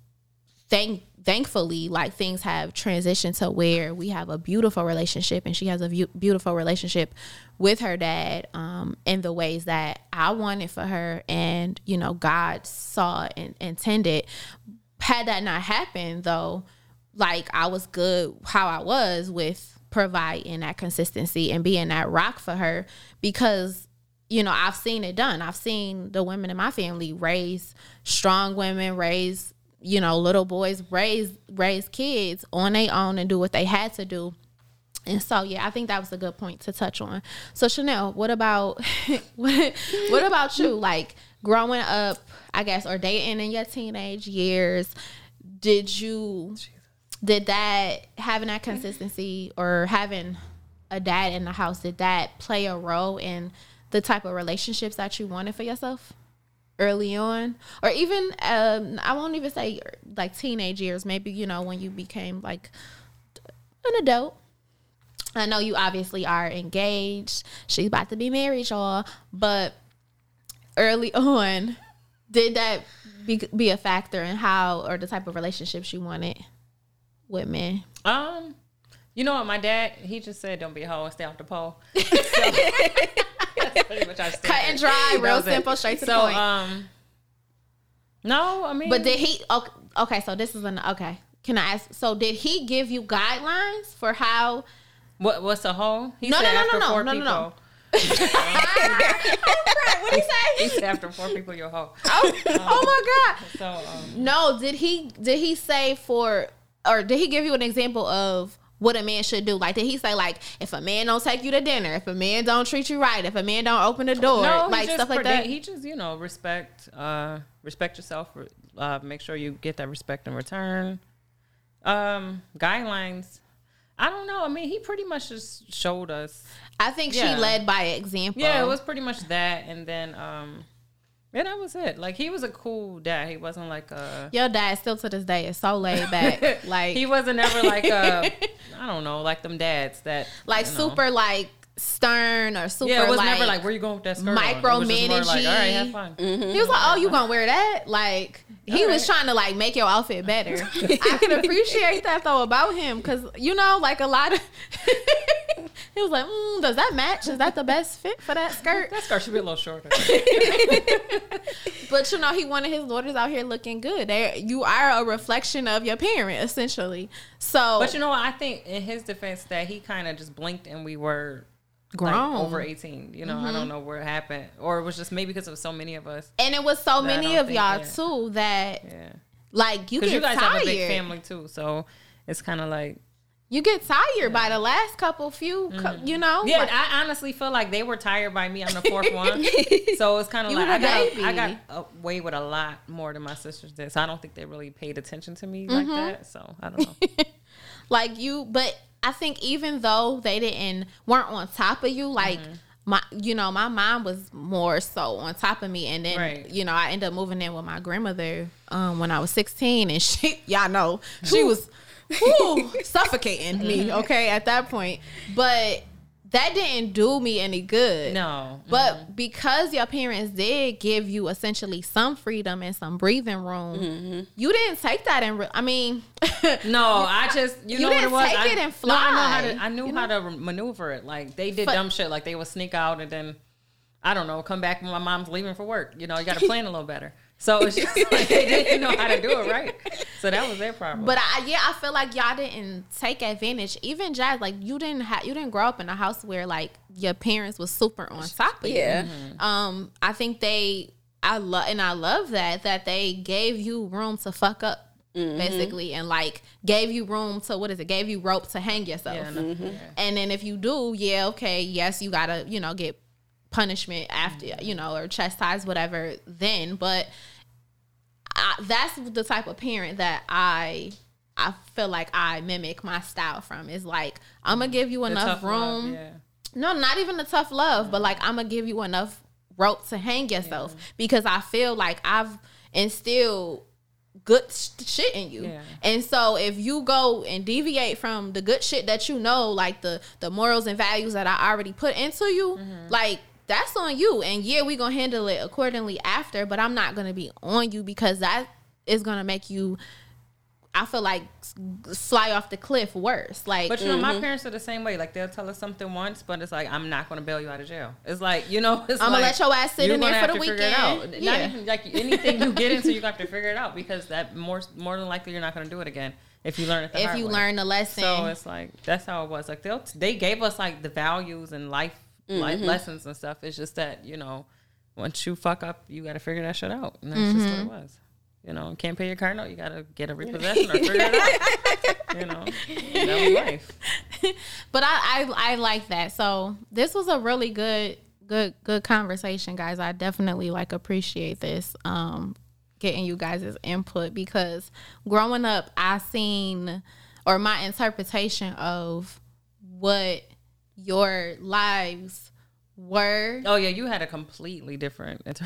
thank thankfully like things have transitioned to where we have a beautiful relationship and she has a beautiful relationship with her dad um, in the ways that I wanted for her and you know God saw and intended. Had that not happened though like I was good how I was with providing that consistency and being that rock for her because you know I've seen it done. I've seen the women in my family raise strong women raise you know, little boys raise raise kids on their own and do what they had to do. And so, yeah, I think that was a good point to touch on. So, Chanel, what about what, what about you? Like growing up, I guess, or dating in your teenage years, did you did that having that consistency or having a dad in the house did that play a role in the type of relationships that you wanted for yourself? Early on or even um, i won't even say like teenage years maybe you know when you became like an adult. I know you obviously are engaged. She's about to be married y'all. But early on did that be, be a factor in how or the type of relationships you wanted with men? Um you know what my dad he just said don't be a hoe and stay off the pole. So, pretty much our Cut and dry, real simple, straight to so, the point. Um, no, I mean, but did he? Okay, okay, so this is an okay. Can I ask? So did he give you guidelines for how? What what's a hoe? He no, no, no, no, no, no, no, no. what did he say? He said after four people, you're a hoe. Oh, um, oh my god! So um, no, did he did he say for or did he give you an example of what a man should do. Like did he say like if a man don't take you to dinner, if a man don't treat you right, if a man don't open the door, no, like stuff like that. He just you know respect uh respect yourself. Uh, make sure you get that respect in return. Um, guidelines. I don't know. I mean, he pretty much just showed us. I think yeah. she led by example. Yeah, it was pretty much that, and then um, yeah, that was it. Like he was a cool dad. He wasn't like a your dad. Still to this day is so laid back. like he wasn't ever like a I don't know, like them dads that like you know. super like stern or super. Yeah, it was like, never like where you going with that skirt. Micromanaging. Like, All right, have fun. Mm-hmm. He was like, "Oh, you gonna wear that?" Like he All was right. trying to like make your outfit better. I can appreciate that though about him because you know, like a lot of. he was like, mm, "Does that match? Is that the best fit for that skirt?" that skirt should be a little shorter. but you know, he wanted his daughters out here looking good. They, you are a reflection of your parent, essentially. So, but you know, I think in his defense that he kind of just blinked and we were grown like over 18 you know mm-hmm. i don't know where it happened or it was just maybe because of so many of us and it was so many of y'all that, too that yeah. like you get you guys tired. have a big family too so it's kind of like you get tired yeah. by the last couple few mm-hmm. you know yeah but, i honestly feel like they were tired by me i'm the fourth one so it's kind of like I got, I got away with a lot more than my sisters did so i don't think they really paid attention to me mm-hmm. like that so i don't know like you but I think even though they didn't weren't on top of you, like mm-hmm. my you know, my mom was more so on top of me and then right. you know, I ended up moving in with my grandmother um, when I was 16 and she y'all know, she was whew, suffocating me, okay, at that point. But that didn't do me any good. No. But mm-hmm. because your parents did give you essentially some freedom and some breathing room, mm-hmm. you didn't take that in. Re- I mean, no, I just you, you know didn't what it was. Take I, it and fly. No, I, know how to, I knew you how know? to maneuver it. Like they did but, dumb shit. Like they would sneak out and then I don't know, come back when my mom's leaving for work. You know, you got to plan a little better. So it's just like they didn't know how to do it right. So that was their problem. But I, yeah, I feel like y'all didn't take advantage. Even Jazz, like you didn't have, you didn't grow up in a house where like your parents was super on top of yeah. you. Mm-hmm. Um, I think they, I love, and I love that that they gave you room to fuck up. Mm-hmm. Basically, and like gave you room to what is it? Gave you rope to hang yourself. Yeah, mm-hmm. And then if you do, yeah, okay, yes, you gotta, you know, get punishment after mm-hmm. you know or chastise whatever then but I, that's the type of parent that i i feel like i mimic my style from is like i'm gonna give you enough room love, yeah. no not even the tough love but like i'm gonna give you enough rope to hang yourself yeah. because i feel like i've instilled good shit in you. Yeah. And so if you go and deviate from the good shit that you know, like the the morals and values that I already put into you, mm-hmm. like that's on you. And yeah, we gonna handle it accordingly after, but I'm not gonna be on you because that is gonna make you I feel like fly off the cliff worse. Like, but you know, mm-hmm. my parents are the same way. Like, they'll tell us something once, but it's like I'm not going to bail you out of jail. It's like you know, I'm gonna let your ass sit in there for the weekend. Yeah. Not even like anything you get into, you have to figure it out because that more more than likely you're not going to do it again if you learn it. if you way. learn the lesson, so it's like that's how it was. Like they they gave us like the values and life mm-hmm. life lessons and stuff. It's just that you know, once you fuck up, you got to figure that shit out, and that's mm-hmm. just what it mm-hmm. was. You know, can't pay your car note, you got to get a repossession or figure it out. you know, that was life. But I, I I like that. So this was a really good good good conversation, guys. I definitely like appreciate this. Um, getting you guys' input because growing up I seen or my interpretation of what your lives were. Oh yeah, you had a completely different compared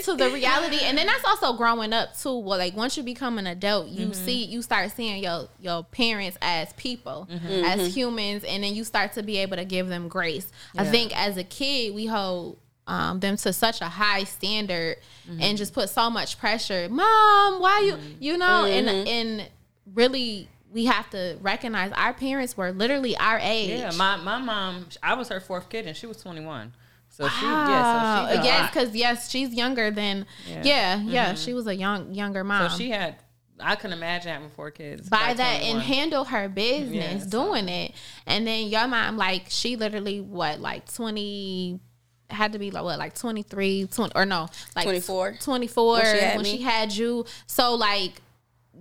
to the reality, and then that's also growing up too. Well, like once you become an adult, you mm-hmm. see, you start seeing your your parents as people, mm-hmm. as mm-hmm. humans, and then you start to be able to give them grace. Yeah. I think as a kid, we hold um, them to such a high standard mm-hmm. and just put so much pressure. Mom, why you, mm-hmm. you know, and and really we have to recognize our parents were literally our age. Yeah, my my mom, I was her fourth kid, and she was twenty one. So wow. she, yeah, so she yes, because yes, she's younger than yeah, yeah, yeah mm-hmm. she was a young younger mom. So she had, I can imagine having four kids by, by that 21. and handle her business yeah, doing so. it, and then your mom like she literally what like twenty had to be like what like 23 20 or no like 24 24 when, she when she had you so like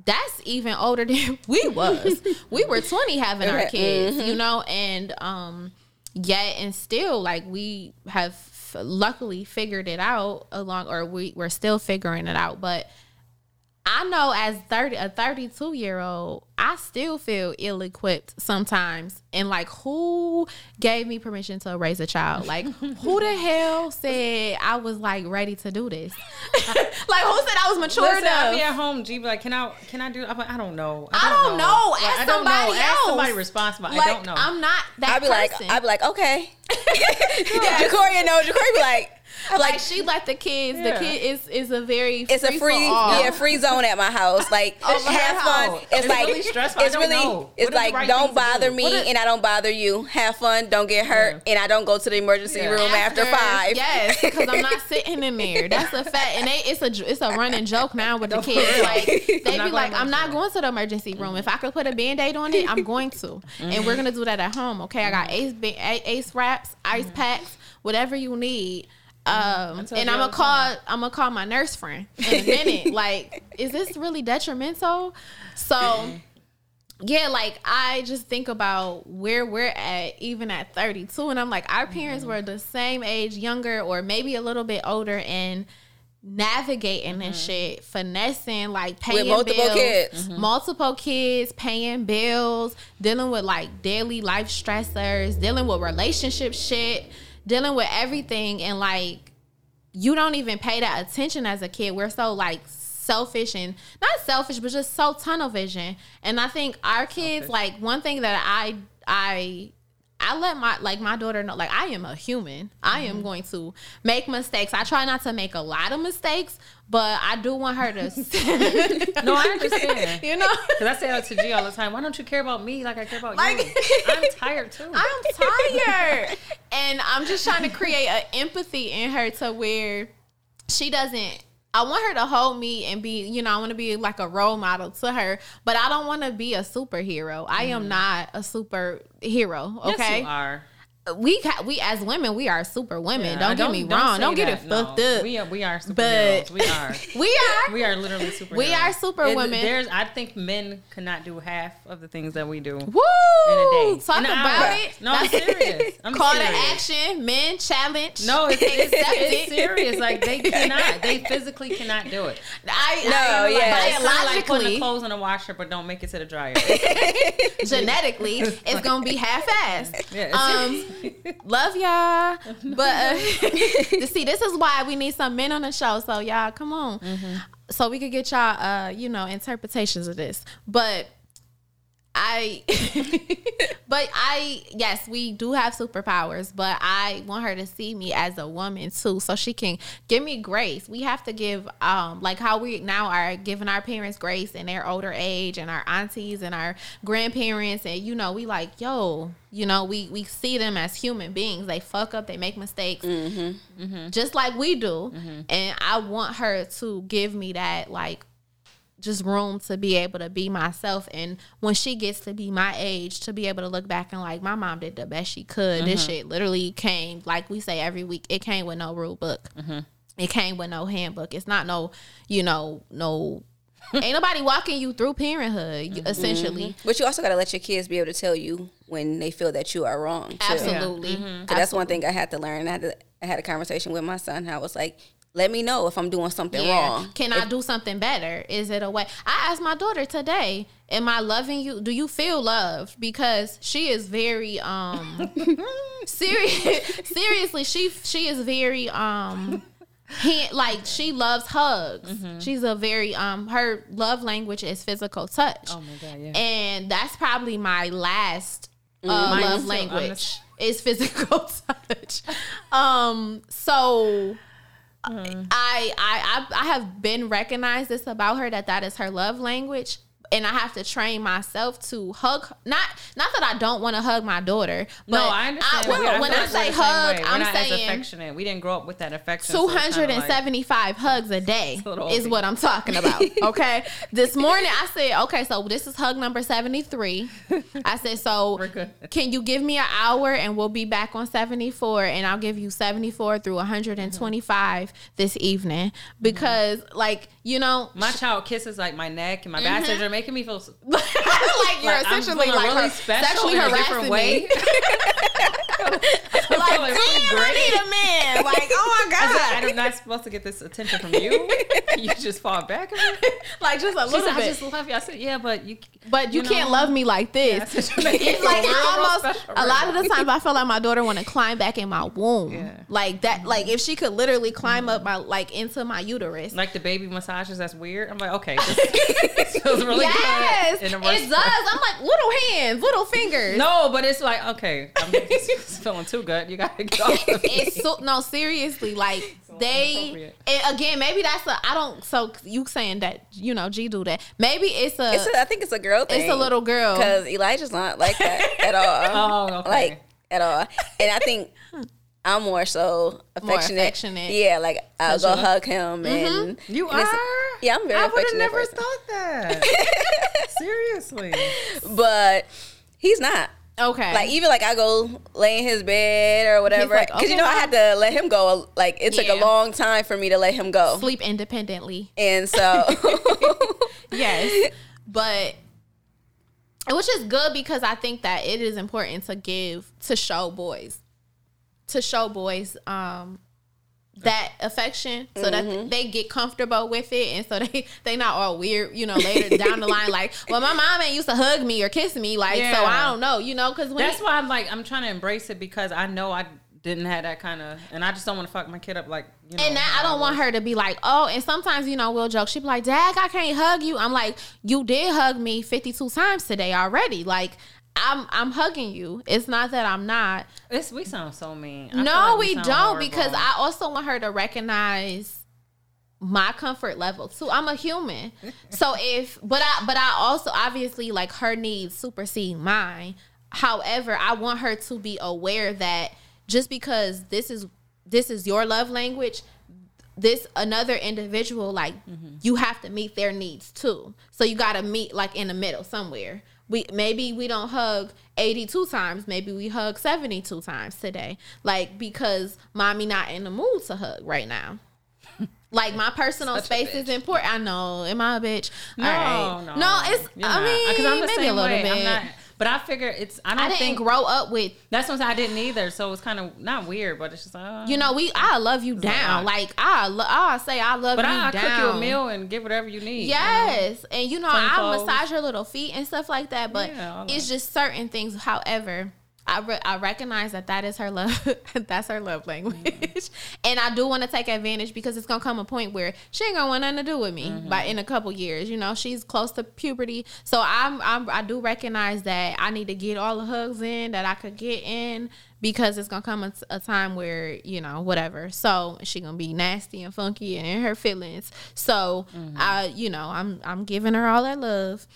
that's even older than we was. we were 20 having our kids, mm-hmm. you know, and um yet and still like we have luckily figured it out along or we we're still figuring it out, but I know as 30 a 32 year old, I still feel ill equipped sometimes. And like who gave me permission to raise a child? Like who the hell said I was like ready to do this? like who said I was mature Listen, enough? I'll be at home, G, be like, can I can I do I'm like, I don't know. I don't know. Like, Ask I don't know. somebody Ask else. somebody responsible. like, I don't know. I'm not that I'd be like, person. I'd be like, okay. Jacoria, no, Jacoria be like, like, like she let the kids. Yeah. The kid is is a very it's a free, free, for all. yeah, free zone at my house. Like, oh, Over her have fun. It's, It's like really stressful. It's don't really, know. It's is like right don't bother do? me What is- and I don't bother you. Have fun, don't get hurt, and I don't go to the emergency Yeah. room after, five. Yes, because I'm not sitting in there. That's a fact, and they, it's a it's a running joke now with the kids. Like they I'm not be like, going I'm to not the- going to the emergency room. If I could put a band aid on it, I'm going to, and we're mm-hmm. gonna do that at home. Okay, I got mm-hmm. Ace Ace wraps, ice mm-hmm. packs, whatever you need. Um, and I'm gonna the call I'm gonna call my nurse friend in a minute. like, is this really detrimental? So yeah, like I just think about where we're at, even at 32, and I'm like, our mm-hmm. parents were the same age, younger, or maybe a little bit older, and navigating this mm-hmm. shit, finessing, like paying multiple bills, kids. Mm-hmm. multiple kids, paying bills, dealing with like daily life stressors, dealing with relationship shit, dealing with everything, and like you don't even pay that attention as a kid. We're so like selfish and not selfish, but just so tunnel vision. And I think our kids, like one thing that I I I let my like my daughter know like I am a human. I am mm-hmm. going to make mistakes. I try not to make a lot of mistakes, but I do want her to no, I understand. you know Because I say that to G all the time. Why don't you care about me like I care about Like- you? I'm tired too. I'm tired. and I'm just trying to create an empathy in her to where she doesn't I want her to hold me and be, you know, I want to be like a role model to her, but I don't want to be a superhero. I am mm-hmm. not a superhero, Yes, okay? you are. We ca- we as women, we are super women. Yeah, don't, get me wrong. Don't get that. it fucked No. up. We are, we are superheroes. But- we are. We are. We are literally superheroes. We are super It- women. There's, I think men cannot do half of the things that we do. Woo! In a day. Talk In about hour. it. No, I'm serious. I'm Call serious. to action. Men challenge. No, it's, it's, Accept it's serious. Like they cannot. They physically cannot do it. I, No, I, yeah. It's kinda like putting the clothes in a washer, but don't make it to the dryer. genetically, it's gonna be half-assed. Yeah, Um, love y'all, but uh, see, this is why we need some men on the show. So y'all, come on, Mm-hmm. so we could get y'all, uh, you know, interpretations of this. But I, but I, yes, we do have superpowers, but I want her to see me as a woman too, so she can give me grace. We have to give, um, like how we now are giving our parents grace in their older age, and our aunties and our grandparents, and you know, we like, yo, you know, we we see them as human beings. They fuck up, they make mistakes, mm-hmm. Mm-hmm. just like we do, and I want her to give me that, like just room to be able to be myself. And when she gets to be my age to be able to look back and like my mom did the best she could. This mm-hmm. shit literally came like we say every week it came with no rule book. Mm-hmm. It came with no handbook. It's not no you know no ain't nobody walking you through parenthood you- mm-hmm. essentially. But you also got to let your kids be able to tell you when they feel that you are wrong. Too. absolutely. 'Cause that's one thing I had to learn. I had, to, I had a conversation with my son. I was like, let me know if I'm doing something Yeah. wrong. Can I do something better? Is it a way? I asked my daughter today, am I loving you? Do you feel loved? Because she is very um serious seriously, she she is very um he, like she loves hugs. She's a very um her love language is physical touch. oh my god, yeah. And that's probably my last uh, Mine love language is physical touch. Um, so Mm-hmm. I, I I I have been recognized this about her that that is her love language. And I have to train myself to hug. Not not that I don't want to hug my daughter. But no, I understand. when I when feel I say hug. I'm not as affectionate. We didn't grow up with that affection. so Two hundred and like- hugs a day a is what I'm talking about. Okay. this morning I said, okay, so this is hug number 73. I said, so can you give me an hour and we'll be back on 74 and I'll give you 74 through 125 this evening because like, you know, My child kisses like my neck and my back are mm-hmm. making me feel like you're like I'm essentially like really her- special sexually in a harassing different me. way. like, damn, really I great. need a man. Like, oh my god. I don't not supposed to get this attention from you? you just fall back like just a little said, bit. I just love you. I said, yeah, but you, but you, you can't know, love me like this. Yeah, it's like I almost a lot of the times I feel like my daughter want to climb back in my womb, yeah. like that. Like mm-hmm. if she could literally climb up mm-hmm. my like into my uterus, like the baby massages. That's weird. I'm like, okay, this feels really yes, good. Yes, it does. I'm like little hands, little fingers. No, but it's like okay, I'm feeling too good. You gotta get off. Of it's so no seriously like they and again maybe that's a I don't so you saying that you know G do that maybe it's a, it's a I think it's a girl thing it's a little girl because Elijah's not like that at all oh okay. like at all and I think I'm more so affectionate. More affectionate. Yeah, like I'll go hug him mm-hmm. and you and are. Yeah, I'm very. Affectionate. I would have never person. thought that. Seriously, but he's not. Okay. Like even like I go lay in his bed or whatever because like, okay, you know I had to let him go. Like it took yeah. a long time for me to let him go. Sleep independently. And so yes, but which is good because I think that it is important to give to show boys to show boys um that affection so mm-hmm. that they get comfortable with it and so they they not all weird you know later down the line like well my mom ain't used to hug me or kiss me like yeah. so i don't know you know because that's why i'm like i'm trying to embrace it because i know i didn't have that kind of and i just don't want to fuck my kid up like you know and that i don't want her to be like oh and sometimes you know we'll joke she be like dad i can't hug you i'm like you did hug me 52 times today already like I'm I'm hugging you. It's not that I'm not. It's we sound so mean. I no, like we, we don't horrible. because I also want her to recognize my comfort level too. I'm a human. so if but I but I also obviously like her needs supersede mine. However, I want her to be aware that just because this is this is your love language, this another individual like mm-hmm. you have to meet their needs too. So you got to meet like in the middle somewhere we maybe we don't hug 82 times maybe we hug 72 times today. Like because mommy not in the mood to hug right now. Like my personal Such space is important. I know. Am i a bitch? No right. no no it's You're i mean because i'm the maybe same a little way. bit. I'm not, but I figure it's. I don't I didn't think grow up with. That's what I didn't either. So it's kind of not weird, but it's just like. Oh, you know, we. I love you down. Oh. Like I. I say I love you. but you I, down. cook you a meal and give whatever you need. Yes, and you know I massage her little feet and stuff like that. But yeah, it's just certain things. However I, re- I recognize that that is her love. That's her love language, mm-hmm. and I do want to take advantage because it's gonna come a point where she ain't gonna want nothing to do with me. Mm-hmm. By in a couple years, you know, she's close to puberty, so I'm, I'm I do recognize that I need to get all the hugs in that I could get in because it's gonna come a, a time where you know whatever. So she gonna be nasty and funky and in her feelings. So mm-hmm. I, you know, I'm I'm giving her all that love.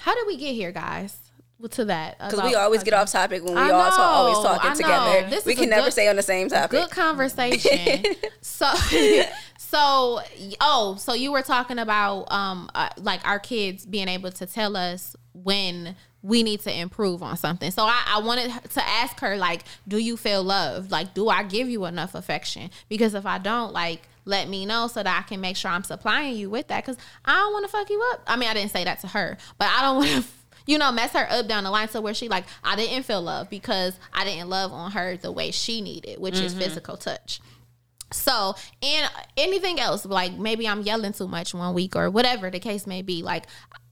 How did we get here, guys? To that because we always get off topic when we all talk, always talking together. This we can never good, stay on the same topic. Good conversation. so, so oh, so you were talking about um uh, like our kids being able to tell us when we need to improve on something. So I, I wanted to ask her like, do you feel loved? Like, do I give you enough affection? Because if I don't, like let me know so that I can make sure I'm supplying you with that. Because I don't want to fuck you up. I mean, I didn't say that to her, but I don't want to you know, mess her up down the line. So where she like, I didn't feel love because I didn't love on her the way she needed, which mm-hmm. is physical touch. So, and anything else, like maybe I'm yelling too much one week or whatever the case may be. Like,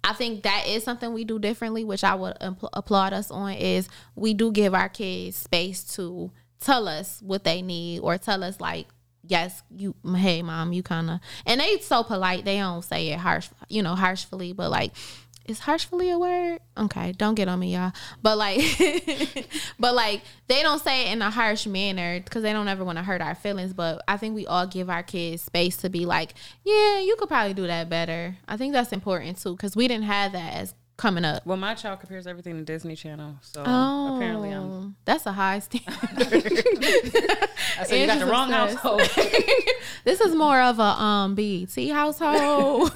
I think that is something we do differently, which I would impl- applaud us on. Is we do give our kids space to tell us what they need or tell us like yes, you, hey, mom, you kind of, and they so polite. They don't say it harsh, you know, harshly, but like, is harshfully a word? Okay, don't get on me, y'all. But like, but like, they don't say it in a harsh manner because they don't ever want to hurt our feelings. But I think we all give our kids space to be like, yeah, you could probably do that better. I think that's important too because we didn't have that as coming up. Well, my child compares everything to Disney Channel, so oh, apparently I'm. That's a high standard. I said you got the wrong household. this is more of a um BET household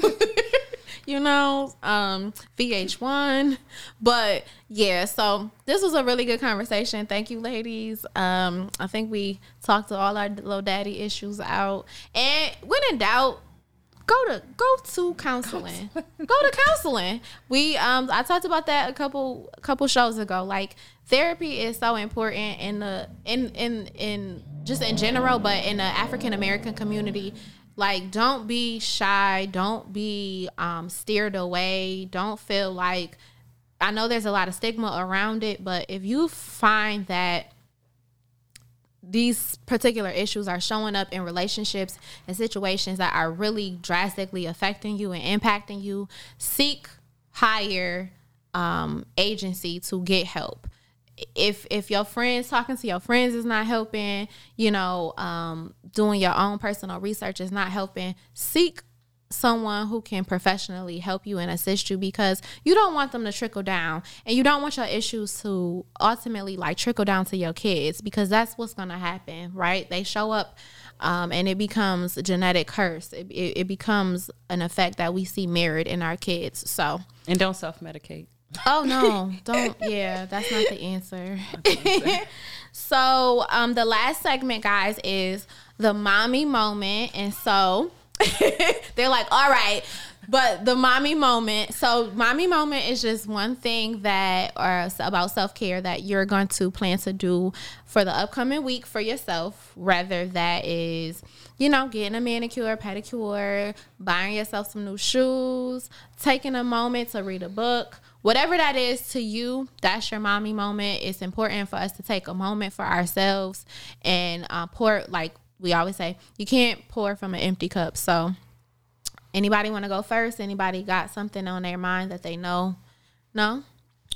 you know, um, VH1. But yeah, so this was a really good conversation. Thank you, ladies. Um, I think we talked all our little daddy issues out. And when in doubt, go to go to counseling. go to counseling. We um I talked about that a couple couple shows ago. Like therapy is so important in the in in in just in general, but in the African American community, like don't be shy, don't be um, steered away, don't feel like. I know there's a lot of stigma around it, but if you find that these particular issues are showing up in relationships and situations that are really drastically affecting you and impacting you, seek higher um, agency to get help. If if your friends talking to your friends is not helping, you know, um, doing your own personal research is not helping, seek someone who can professionally help you and assist you because you don't want them to trickle down and you don't want your issues to ultimately like trickle down to your kids because that's what's going to happen right? They show up um, and it becomes a genetic curse. It, it, it becomes an effect that we see mirrored in our kids so. And don't self-medicate oh no don't yeah that's not the answer so um the last segment guys is the mommy moment and so They're like, all right. But the mommy moment, so mommy moment is just one thing that, or about self care that you're going to plan to do for the upcoming week for yourself. Whether that is, you know, getting a manicure, pedicure, buying yourself some new shoes, taking a moment to read a book, whatever that is to you, that's your mommy moment. It's important for us to take a moment for ourselves and uh, pour like we always say you can't pour from an empty cup. So, anybody want to go first? Anybody got something on their mind that they know? No.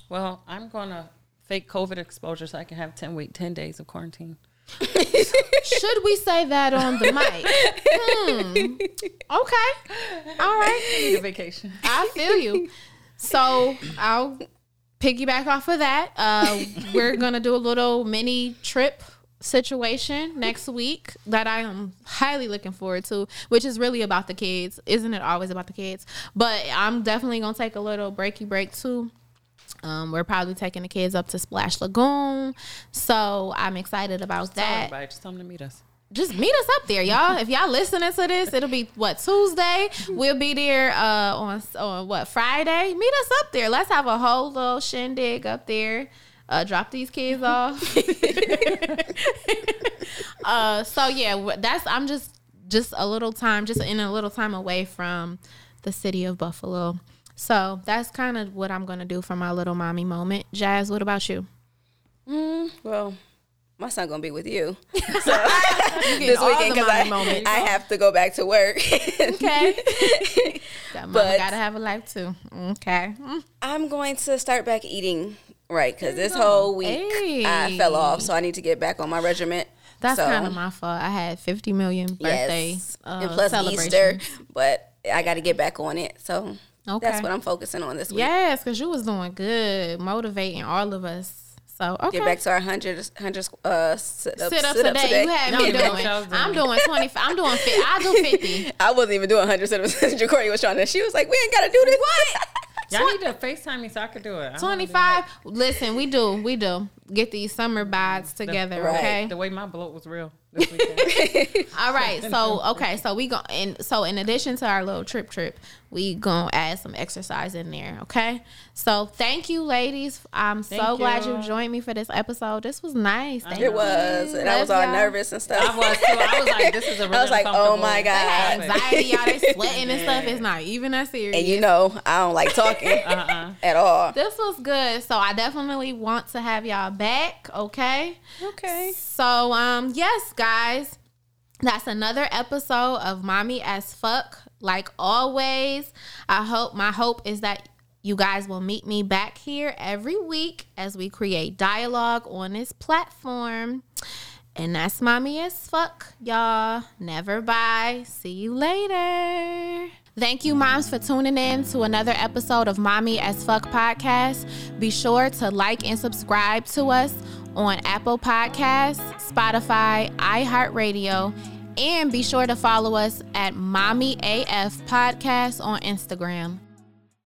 Well, I'm gonna fake COVID exposure so I can have ten week, ten days of quarantine. Should we say that on the mic? Hmm. Okay. All right. Need a vacation. I feel you. So I'll piggyback off of that. Uh, we're gonna do a little mini trip situation next week that I am highly looking forward to, which is really about the kids. Isn't it always about the kids? But I'm definitely gonna take a little breaky break too. Um, we're probably taking the kids up to Splash Lagoon, so I'm excited about that. Everybody, just tell them to meet us. Just meet us up there, y'all. if y'all listening to this, it'll be what Tuesday. We'll be there uh, on on what Friday. Meet us up there. Let's have a whole little shindig up there uh, drop these kids off. uh, so yeah, that's I'm just just a little time, just in a little time away from the city of Buffalo. So that's kind of what I'm gonna do for my little mommy moment. Jazz, what about you? Mm, well, my son gonna be with you, so this weekend because I. I have to go back to work. okay, that but gotta have a life too. Okay, I'm going to start back eating Right, because this whole week hey. I fell off, so I need to get back on my regiment. That's so, kind of my fault. I had 50 million birthday yes. uh, and plus Easter, but I got to get back on it. So okay. that's what I'm focusing on this week. Yes, because you was doing good, motivating all of us. So okay. Get back to our 100, 100 uh, sit ups, sit ups sit today. today. You had me doing. I'm doing 20. I'm doing 50. I do 50. I wasn't even doing 100 sit ups. Jacory was trying to. She was like, "We ain't got to do this." What? Y'all need to FaceTime me so I could do it. 25. Listen, we do. We do. Get these summer bods together, the, okay? The way my bloat was real. All right. So, okay. So, we go. And so, in addition to our little trip trip, we gonna add some exercise in there. Okay. So thank you, ladies. I'm thank so you. glad you joined me for this episode. This was nice. Thank it was, and I was all y'all. nervous and stuff. I was too. I was like, this is a really I was like, oh my god, anxiety, y'all they sweating and stuff. It's not even that serious. And you know, I don't like talking uh-uh. at all. This was good. So I definitely want to have y'all back. Okay. Okay. So um, yes, guys. That's another episode of Mommy as Fuck like always, I hope my hope is that you guys will meet me back here every week as we create dialogue on this platform. And that's mommy as fuck, y'all. Never bye. See you later. Thank you, moms, for tuning in to another episode of Mommy as Fuck podcast. Be sure to like and subscribe to us on Apple Podcasts, Spotify, iHeartRadio, and be sure to follow us at Mommy AF Podcast on Instagram.